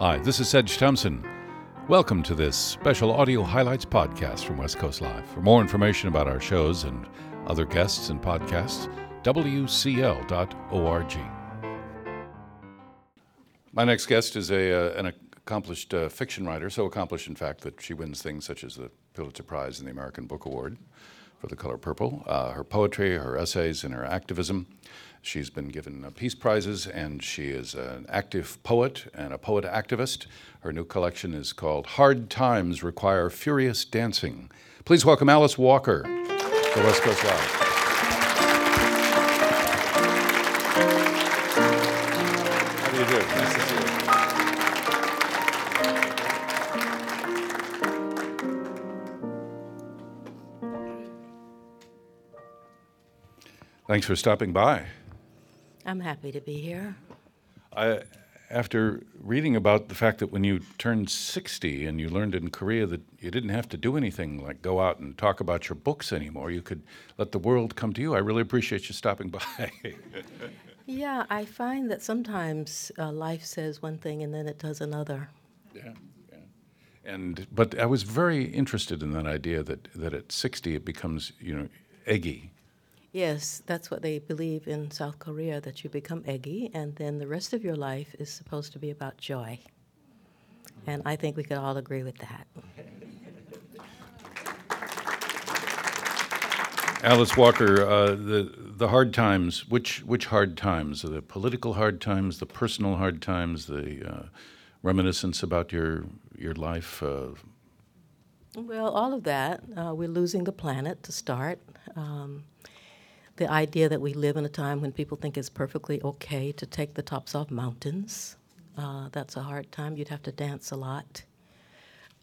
Hi, this is Sedge Thompson. Welcome to this special audio highlights podcast from West Coast Live. For more information about our shows and other guests and podcasts, wcl.org. My next guest is a, uh, an accomplished uh, fiction writer, so accomplished, in fact, that she wins things such as the Pulitzer Prize and the American Book Award for The Color Purple. Uh, her poetry, her essays, and her activism. She's been given uh, Peace Prizes, and she is an active poet and a poet activist. Her new collection is called Hard Times Require Furious Dancing. Please welcome Alice Walker to West Coast Live. How do you do? Nice to see you. Thanks for stopping by. I'm happy to be here. I, after reading about the fact that when you turned 60 and you learned in Korea that you didn't have to do anything like go out and talk about your books anymore, you could let the world come to you. I really appreciate you stopping by. Yeah, I find that sometimes uh, life says one thing and then it does another. yeah, yeah. And but I was very interested in that idea that that at 60 it becomes you know eggy. Yes, that's what they believe in South Korea that you become eggy and then the rest of your life is supposed to be about joy. And I think we could all agree with that. Alice Walker, uh, the the hard times. Which which hard times? The political hard times, the personal hard times, the uh, reminiscence about your your life. Uh, Well, all of that. Uh, we're losing the planet to start. Um, the idea that we live in a time when people think it's perfectly okay to take the tops off mountains. Uh, that's a hard time. You'd have to dance a lot.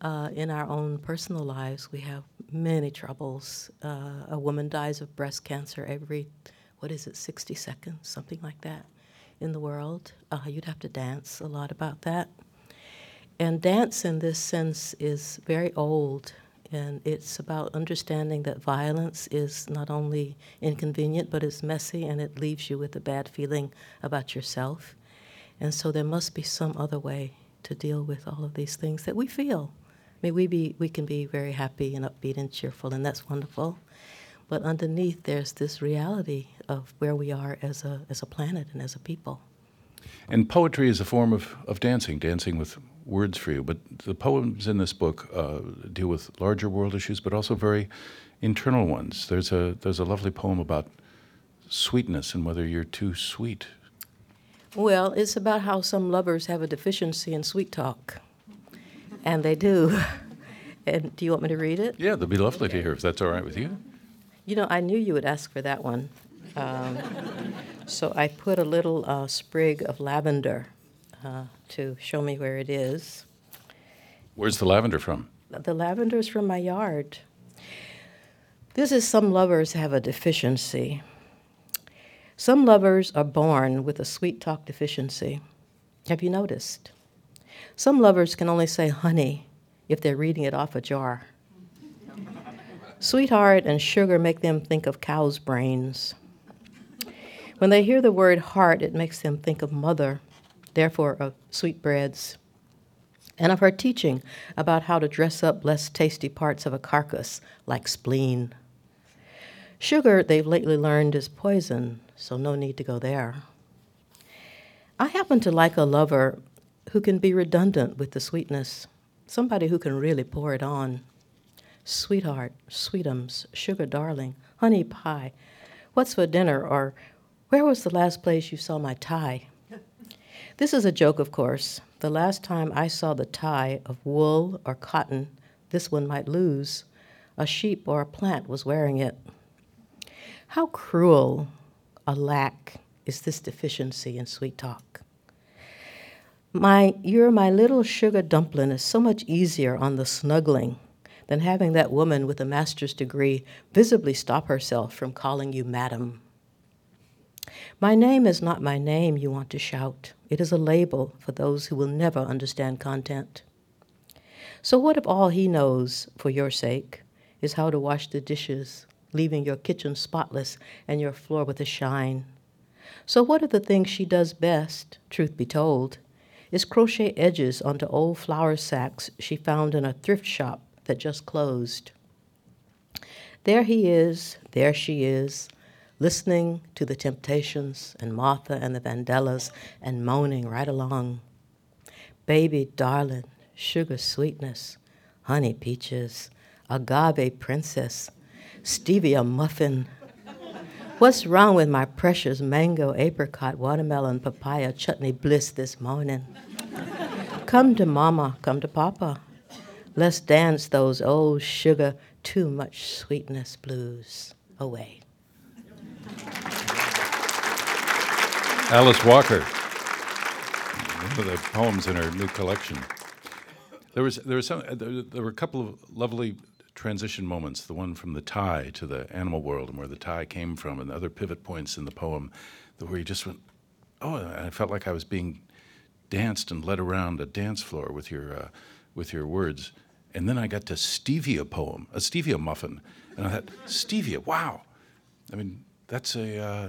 Uh, in our own personal lives, we have many troubles. Uh, a woman dies of breast cancer every, what is it, 60 seconds, something like that, in the world. Uh, you'd have to dance a lot about that. And dance, in this sense, is very old, and it's about understanding that violence is not only inconvenient, but it's messy and it leaves you with a bad feeling about yourself. And so there must be some other way to deal with all of these things that we feel. I mean, we, be, we can be very happy and upbeat and cheerful, and that's wonderful. But underneath, there's this reality of where we are as a, as a planet and as a people. and poetry is a form of, of dancing, dancing with words for you. But the poems in this book uh, deal with larger world issues, but also very internal ones. There's a there's a lovely poem about sweetness and whether you're too sweet. Well, it's about how some lovers have a deficiency in sweet talk. And they do. And do you want me to read it? Yeah, that'd be lovely to hear if that's all right with you. You know, I knew you would ask for that one. Um, so I put a little uh, sprig of lavender uh, to show me where it is. Where's the lavender from? The lavender is from my yard. This is some lovers have a deficiency. Some lovers are born with a sweet talk deficiency. Have you noticed? Some lovers can only say honey if they're reading it off a jar. Sweetheart and sugar make them think of cow's brains. When they hear the word heart, it makes them think of mother, therefore of sweetbreads, and of her teaching about how to dress up less tasty parts of a carcass, like spleen. Sugar, they've lately learned, is poison, so no need to go there. I happen to like a lover who can be redundant with the sweetness, somebody who can really pour it on. Sweetheart, sweetums, sugar darling, honey pie, what's for dinner, or where was the last place you saw my tie? This is a joke, of course. The last time I saw the tie of wool or cotton this one might lose, a sheep or a plant was wearing it. How cruel a lack is this deficiency in sweet talk. My, you're my little sugar dumpling is so much easier on the snuggling than having that woman with a master's degree visibly stop herself from calling you madam. My name is not my name, you want to shout. It is a label for those who will never understand content. So, what if all he knows, for your sake, is how to wash the dishes, leaving your kitchen spotless and your floor with a shine? So, what if the things she does best, truth be told? is crochet edges onto old flour sacks she found in a thrift shop that just closed. There he is, there she is, listening to the Temptations and Martha and the Vandellas and moaning right along. Baby, darling, sugar sweetness, honey peaches, agave princess, stevia muffin. What's wrong with my precious mango, apricot, watermelon, papaya, chutney bliss this morning? come to mama, come to papa. Let's dance those old sugar, too much sweetness blues away. Alice Walker, one of the poems in her new collection. There was there was some there, there were a couple of lovely transition moments. The one from the tie to the animal world and where the tie came from, and the other pivot points in the poem, where you just went, oh, I felt like I was being danced and led around a dance floor with your uh, with your words. And then I got to stevia poem, a stevia muffin, and I thought stevia, wow. I mean, that's a uh,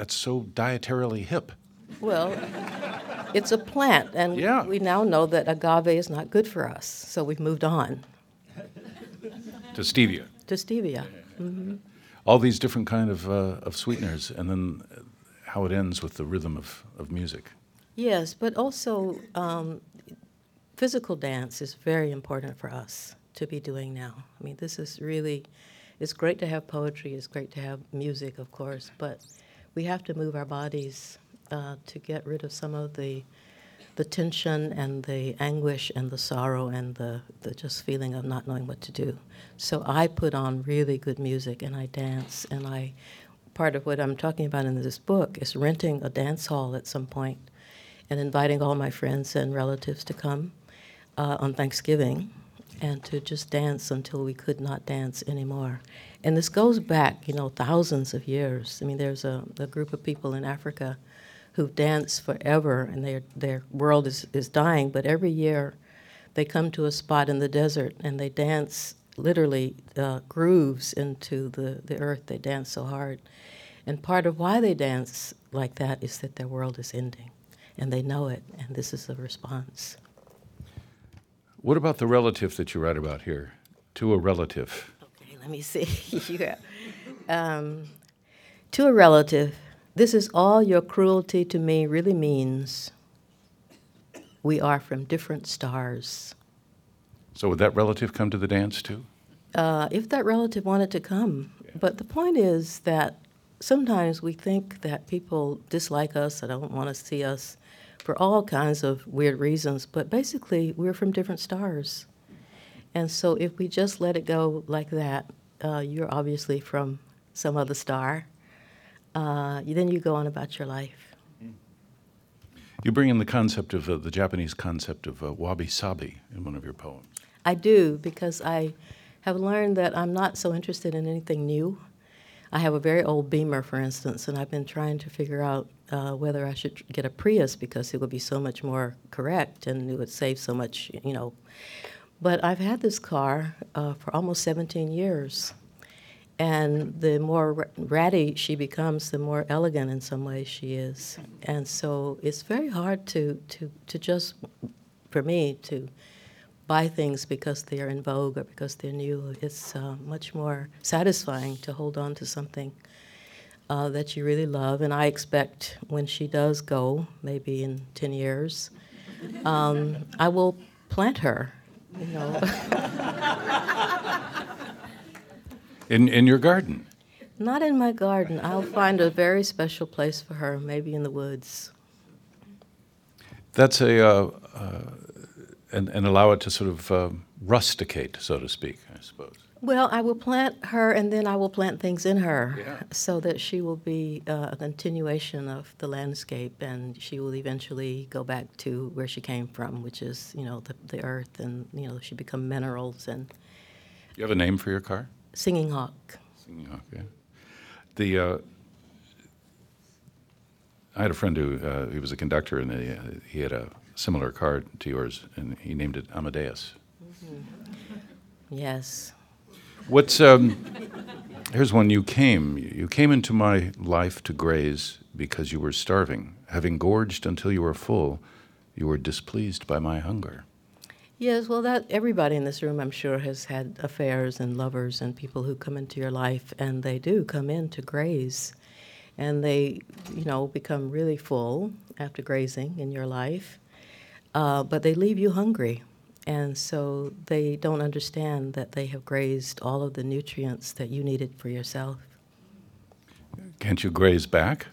that's so dietarily hip. Well, it's a plant, and Yeah. we now know that agave is not good for us, so we've moved on To stevia. to stevia. all these different kind of, uh, of sweeteners, and then how it ends with the rhythm of, of music. Yes, but also um, physical dance is very important for us to be doing now. I mean, this is really, it's great to have poetry, it's great to have music, of course, but we have to move our bodies uh, to get rid of some of the the tension and the anguish and the sorrow and the, the just feeling of not knowing what to do. So I put on really good music and I dance and I part of what I'm talking about in this book is renting a dance hall at some point and inviting all my friends and relatives to come uh, on Thanksgiving and to just dance until we could not dance anymore. And this goes back, you know, thousands of years. I mean, there's a, a group of people in Africa who've danced forever and their, their world is, is dying, but every year they come to a spot in the desert and they dance literally uh, grooves into the, the earth. They dance so hard. And part of why they dance like that is that their world is ending and they know it, and this is the response. What about the relative that you write about here? To a relative. Me see. yeah. um, to a relative, this is all your cruelty to me really means. We are from different stars. So would that relative come to the dance too? Uh, if that relative wanted to come. But the point is that sometimes we think that people dislike us or don't want to see us for all kinds of weird reasons, but basically we're from different stars. And so if we just let it go like that, uh, you're obviously from some other star, uh, then you go on about your life. You bring in the concept of uh, the Japanese concept of uh, wabi sabi in one of your poems. I do because I have learned that I'm not so interested in anything new. I have a very old Beamer, for instance, and I've been trying to figure out uh, whether I should get a Prius because it would be so much more correct and it would save so much, you know. But I've had this car uh, for almost 17 years. And the more ratty she becomes, the more elegant in some ways she is. And so it's very hard to, to, to just, for me, to buy things because they are in vogue or because they're new. It's uh, much more satisfying to hold on to something uh, that you really love. And I expect when she does go, maybe in 10 years, um, I will plant her, you know. In, in your garden. Not in my garden. I'll find a very special place for her, maybe in the woods. That's a, uh, uh, and, and allow it to sort of uh, rusticate, so to speak, I suppose. Well, I will plant her, and then I will plant things in her, Yeah. so that she will be uh, a continuation of the landscape, and she will eventually go back to where she came from, which is, you know, the, the earth, and you know, she become minerals and You have a name for your car? singing hawk. Singing Hawk, yeah. The uh, I had a friend who uh, he was a conductor, and he, uh, he had a similar car to yours, and he named it Amadeus. Yes. What's um, here's one you came you came into my life to graze because you were starving, having gorged until you were full. you were displeased by my hunger. Yes, well, that everybody in this room, I'm sure, has had affairs and lovers and people who come into your life, and they do come in to graze, and they, you know, become really full after grazing in your life, uh, but they leave you hungry, and so they don't understand that they have grazed all of the nutrients that you needed for yourself. Can't you graze back?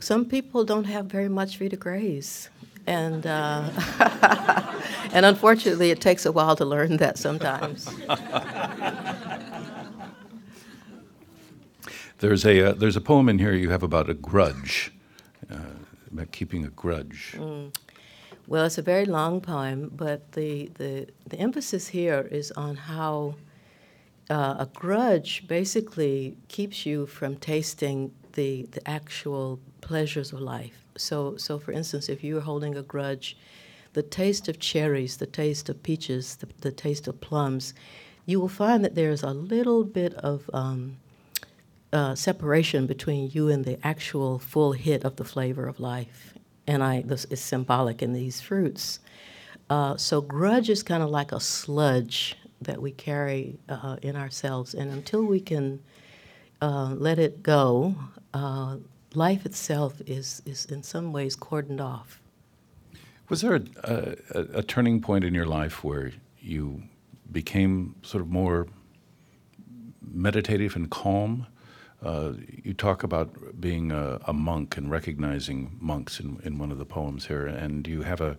Some people don't have very much for you to graze, and uh, and unfortunately, it takes a while to learn that sometimes. There's a uh, there's a poem in here you have about a grudge, uh, about keeping a grudge. Well, it's a very long poem, but the, the, the emphasis here is on how uh, a grudge basically keeps you from tasting the, the actual pleasures of life. So, so, for instance, if you're holding a grudge, the taste of cherries, the taste of peaches, the, the taste of plums, you will find that there's a little bit of um, uh, separation between you and the actual full hit of the flavor of life. And I, this is symbolic in these fruits. Uh, so grudge is kind of like a sludge that we carry uh, in ourselves, and until we can uh, let it go, uh, life itself is is in some ways cordoned off. Was there a, a, a turning point in your life where you became sort of more meditative and calm? Uh, you talk about being a, a, monk and recognizing monks in, in one of the poems here, and you have a,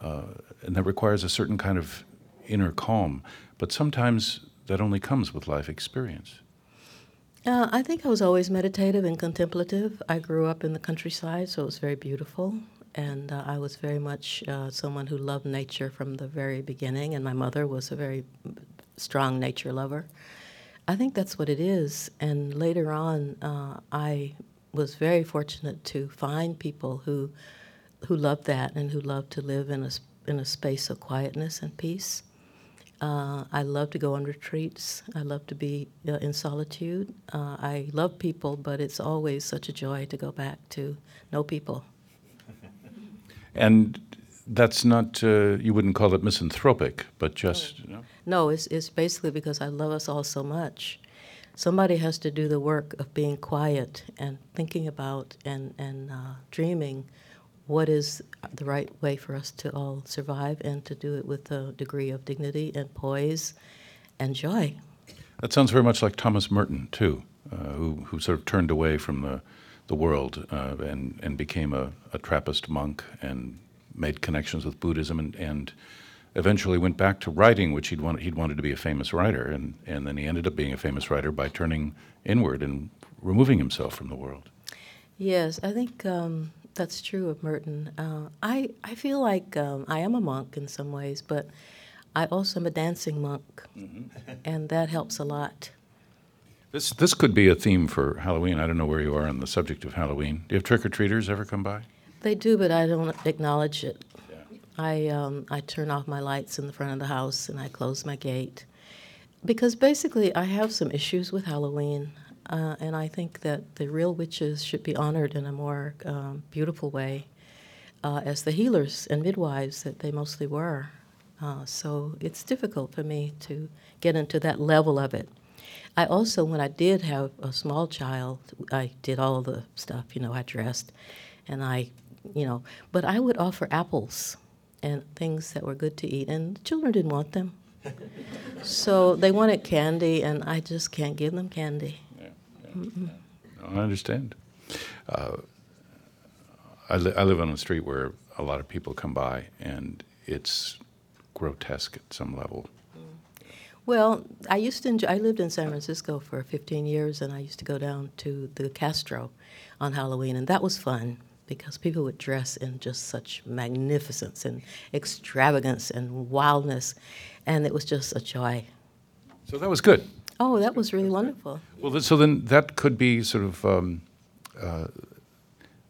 uh, and that requires a certain kind of inner calm. But sometimes that only comes with life experience. Uh, I think I was always meditative and contemplative. I grew up in the countryside, so it was very beautiful. And uh, I was very much uh, someone who loved nature from the very beginning, and my mother was a very strong nature lover. I think that's what it is. And later on, uh, I was very fortunate to find people who who loved that and who loved to live in a in a space of quietness and peace. Uh, I love to go on retreats. I love to be uh, in solitude. Uh, I love people, but it's always such a joy to go back to know people. And that's not, uh, you wouldn't call it misanthropic, but just. No, no it's, it's basically because I love us all so much. Somebody has to do the work of being quiet and thinking about and, and uh, dreaming what is the right way for us to all survive and to do it with a degree of dignity and poise and joy. That sounds very much like Thomas Merton, too, uh, who, who sort of turned away from the, the world uh, and, and became a, a Trappist monk and made connections with Buddhism and, and eventually went back to writing, which he'd, want, he'd wanted to be a famous writer. And, and then he ended up being a famous writer by turning inward and removing himself from the world. Yes, I think um, that's true of Merton. Uh, I, I feel like um, I am a monk in some ways, but I also am a dancing monk, mm-hmm. and that helps a lot. This, this could be a theme for Halloween. I don't know where you are on the subject of Halloween. Do you have trick or treaters ever come by? They do, but I don't acknowledge it. Yeah. I um, I turn off my lights in the front of the house and I close my gate because basically I have some issues with Halloween, uh, and I think that the real witches should be honored in a more um, beautiful way uh, as the healers and midwives that they mostly were. Uh, so it's difficult for me to get into that level of it. I also, when I did have a small child, I did all the stuff. You know, I dressed, and I you know. But I would offer apples and things that were good to eat, and the children didn't want them. so they wanted candy, and I just can't give them candy. Yeah, yeah. I understand. Uh, I, li- I live on a street where a lot of people come by, and it's grotesque at some level. Well, I used to enjoy, I lived in San Francisco for 15 years, and I used to go down to the Castro on Halloween, and that was fun because people would dress in just such magnificence and extravagance and wildness, and it was just a joy. So that was good. Oh, that was really wonderful. Well, so then that could be sort of um, uh,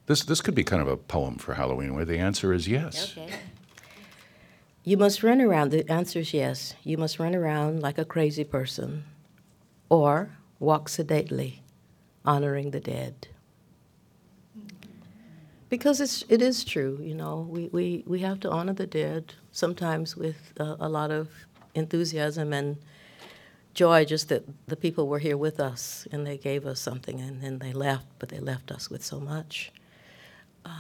this. This could be kind of a poem for Halloween, where the answer is yes. Okay. You must run around. The answer is yes. You must run around like a crazy person, or walk sedately, honoring the dead. Because it's it is true, you know. We we, we have to honor the dead sometimes with uh, a lot of enthusiasm and joy, just that the people were here with us and they gave us something and then they left, but they left us with so much.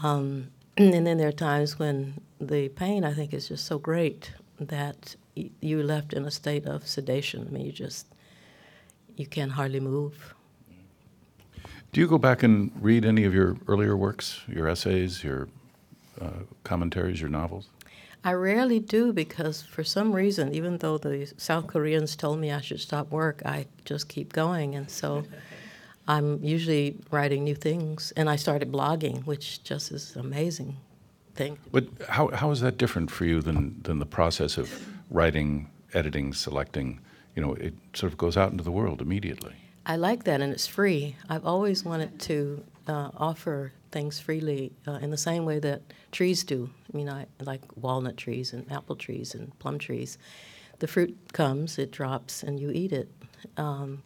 Um, and then there are times when the pain, I think, is just so great that y- you're left in a state of sedation. I mean, you just you can hardly move. Do you go back and read any of your earlier works, your essays, your uh, commentaries, your novels? I rarely do because for some reason, even though the South Koreans told me I should stop work, I just keep going. And so I'm usually writing new things. And I started blogging, which just is an amazing thing. But how, how is that different for you than, than the process of writing, editing, selecting? You know, it sort of goes out into the world immediately. I like that, and it's free. I've always wanted to uh, offer things freely uh, in the same way that trees do. I mean, I like walnut trees and apple trees and plum trees. The fruit comes, it drops, and you eat it. Um,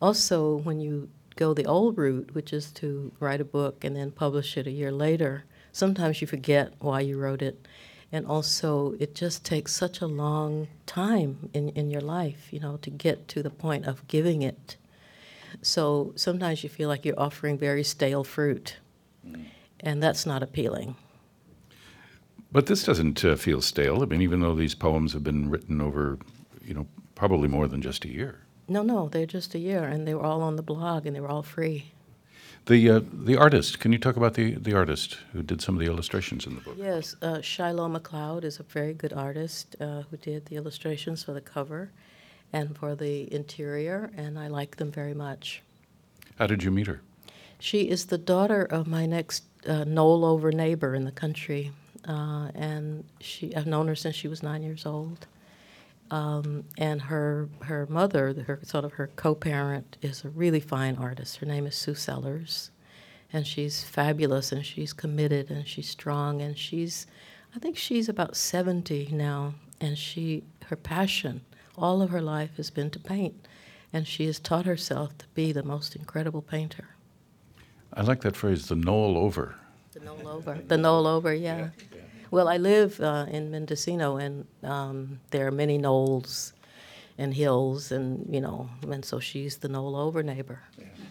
also, when you go the old route, which is to write a book and then publish it a year later, sometimes you forget why you wrote it. And also, it just takes such a long time in, in your life, you know, to get to the point of giving it. So sometimes you feel like you're offering very stale fruit, and that's not appealing. But this doesn't uh, feel stale. I mean, even though these poems have been written over, you know, probably more than just a year. No, no, they're just a year, and they were all on the blog, and they were all free. The uh, the artist. Can you talk about the the artist who did some of the illustrations in the book? Yes, uh, Shiloh McLeod is a very good artist uh, who did the illustrations for the cover and for the interior, and I like them very much. How did you meet her? She is the daughter of my next uh, knoll over neighbor in the country, uh, and she I've known her since she was nine years old. Um, and her her mother, her sort of her co-parent, is a really fine artist. Her name is Sue Sellers, and she's fabulous and she's committed and she's strong and she's, I think she's about seventy now, and she her passion all of her life has been to paint, and she has taught herself to be the most incredible painter. I like that phrase, the knoll over. The knoll over. The knoll over, yeah. Well, I live uh, in Mendocino, and um, there are many knolls and hills, and you know, and so she's the knoll over neighbor.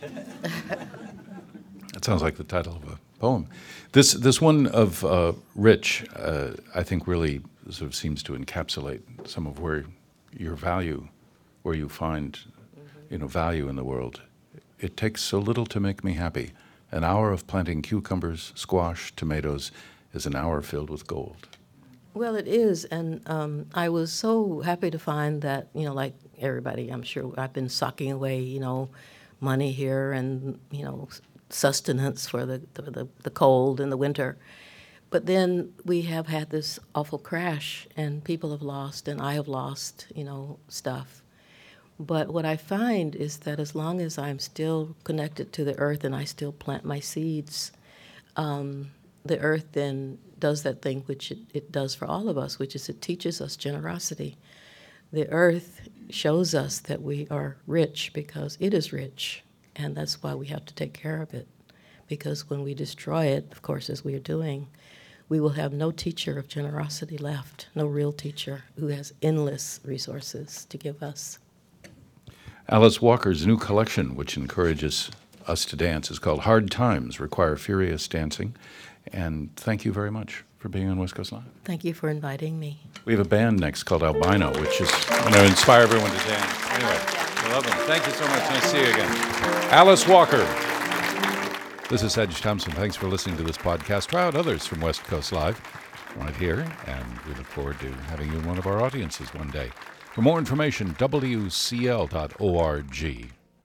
That sounds like the title of a poem. This this one of uh, Rich, uh, I think, really sort of seems to encapsulate some of where your value, where you find, you know, value in the world. It takes so little to make me happy. An hour of planting cucumbers, squash, tomatoes is an hour filled with gold. Well, it is, and um, I was so happy to find that you know, like everybody, I'm sure I've been socking away, you know, money here and you know, sustenance for the the, the, the cold and the winter. But then we have had this awful crash, and people have lost, and I have lost, you know, stuff. But what I find is that as long as I'm still connected to the earth and I still plant my seeds, um, the earth then does that thing which it, it does for all of us, which is it teaches us generosity. The earth shows us that we are rich because it is rich, and that's why we have to take care of it. Because when we destroy it, of course, as we are doing, we will have no teacher of generosity left, no real teacher who has endless resources to give us. Alice Walker's new collection, which encourages us to dance, is called Hard Times Require Furious Dancing. And thank you very much for being on West Coast Live. Thank you for inviting me. We have a band next called Albino, which is going to inspire everyone to dance. Anyway, I love them. Thank you so much. Nice to see you again. Alice Walker. This is Sedge Thompson. Thanks for listening to this podcast. Try out others from West Coast Live right here, and we look forward to having you in one of our audiences one day. For more information, WCL.org.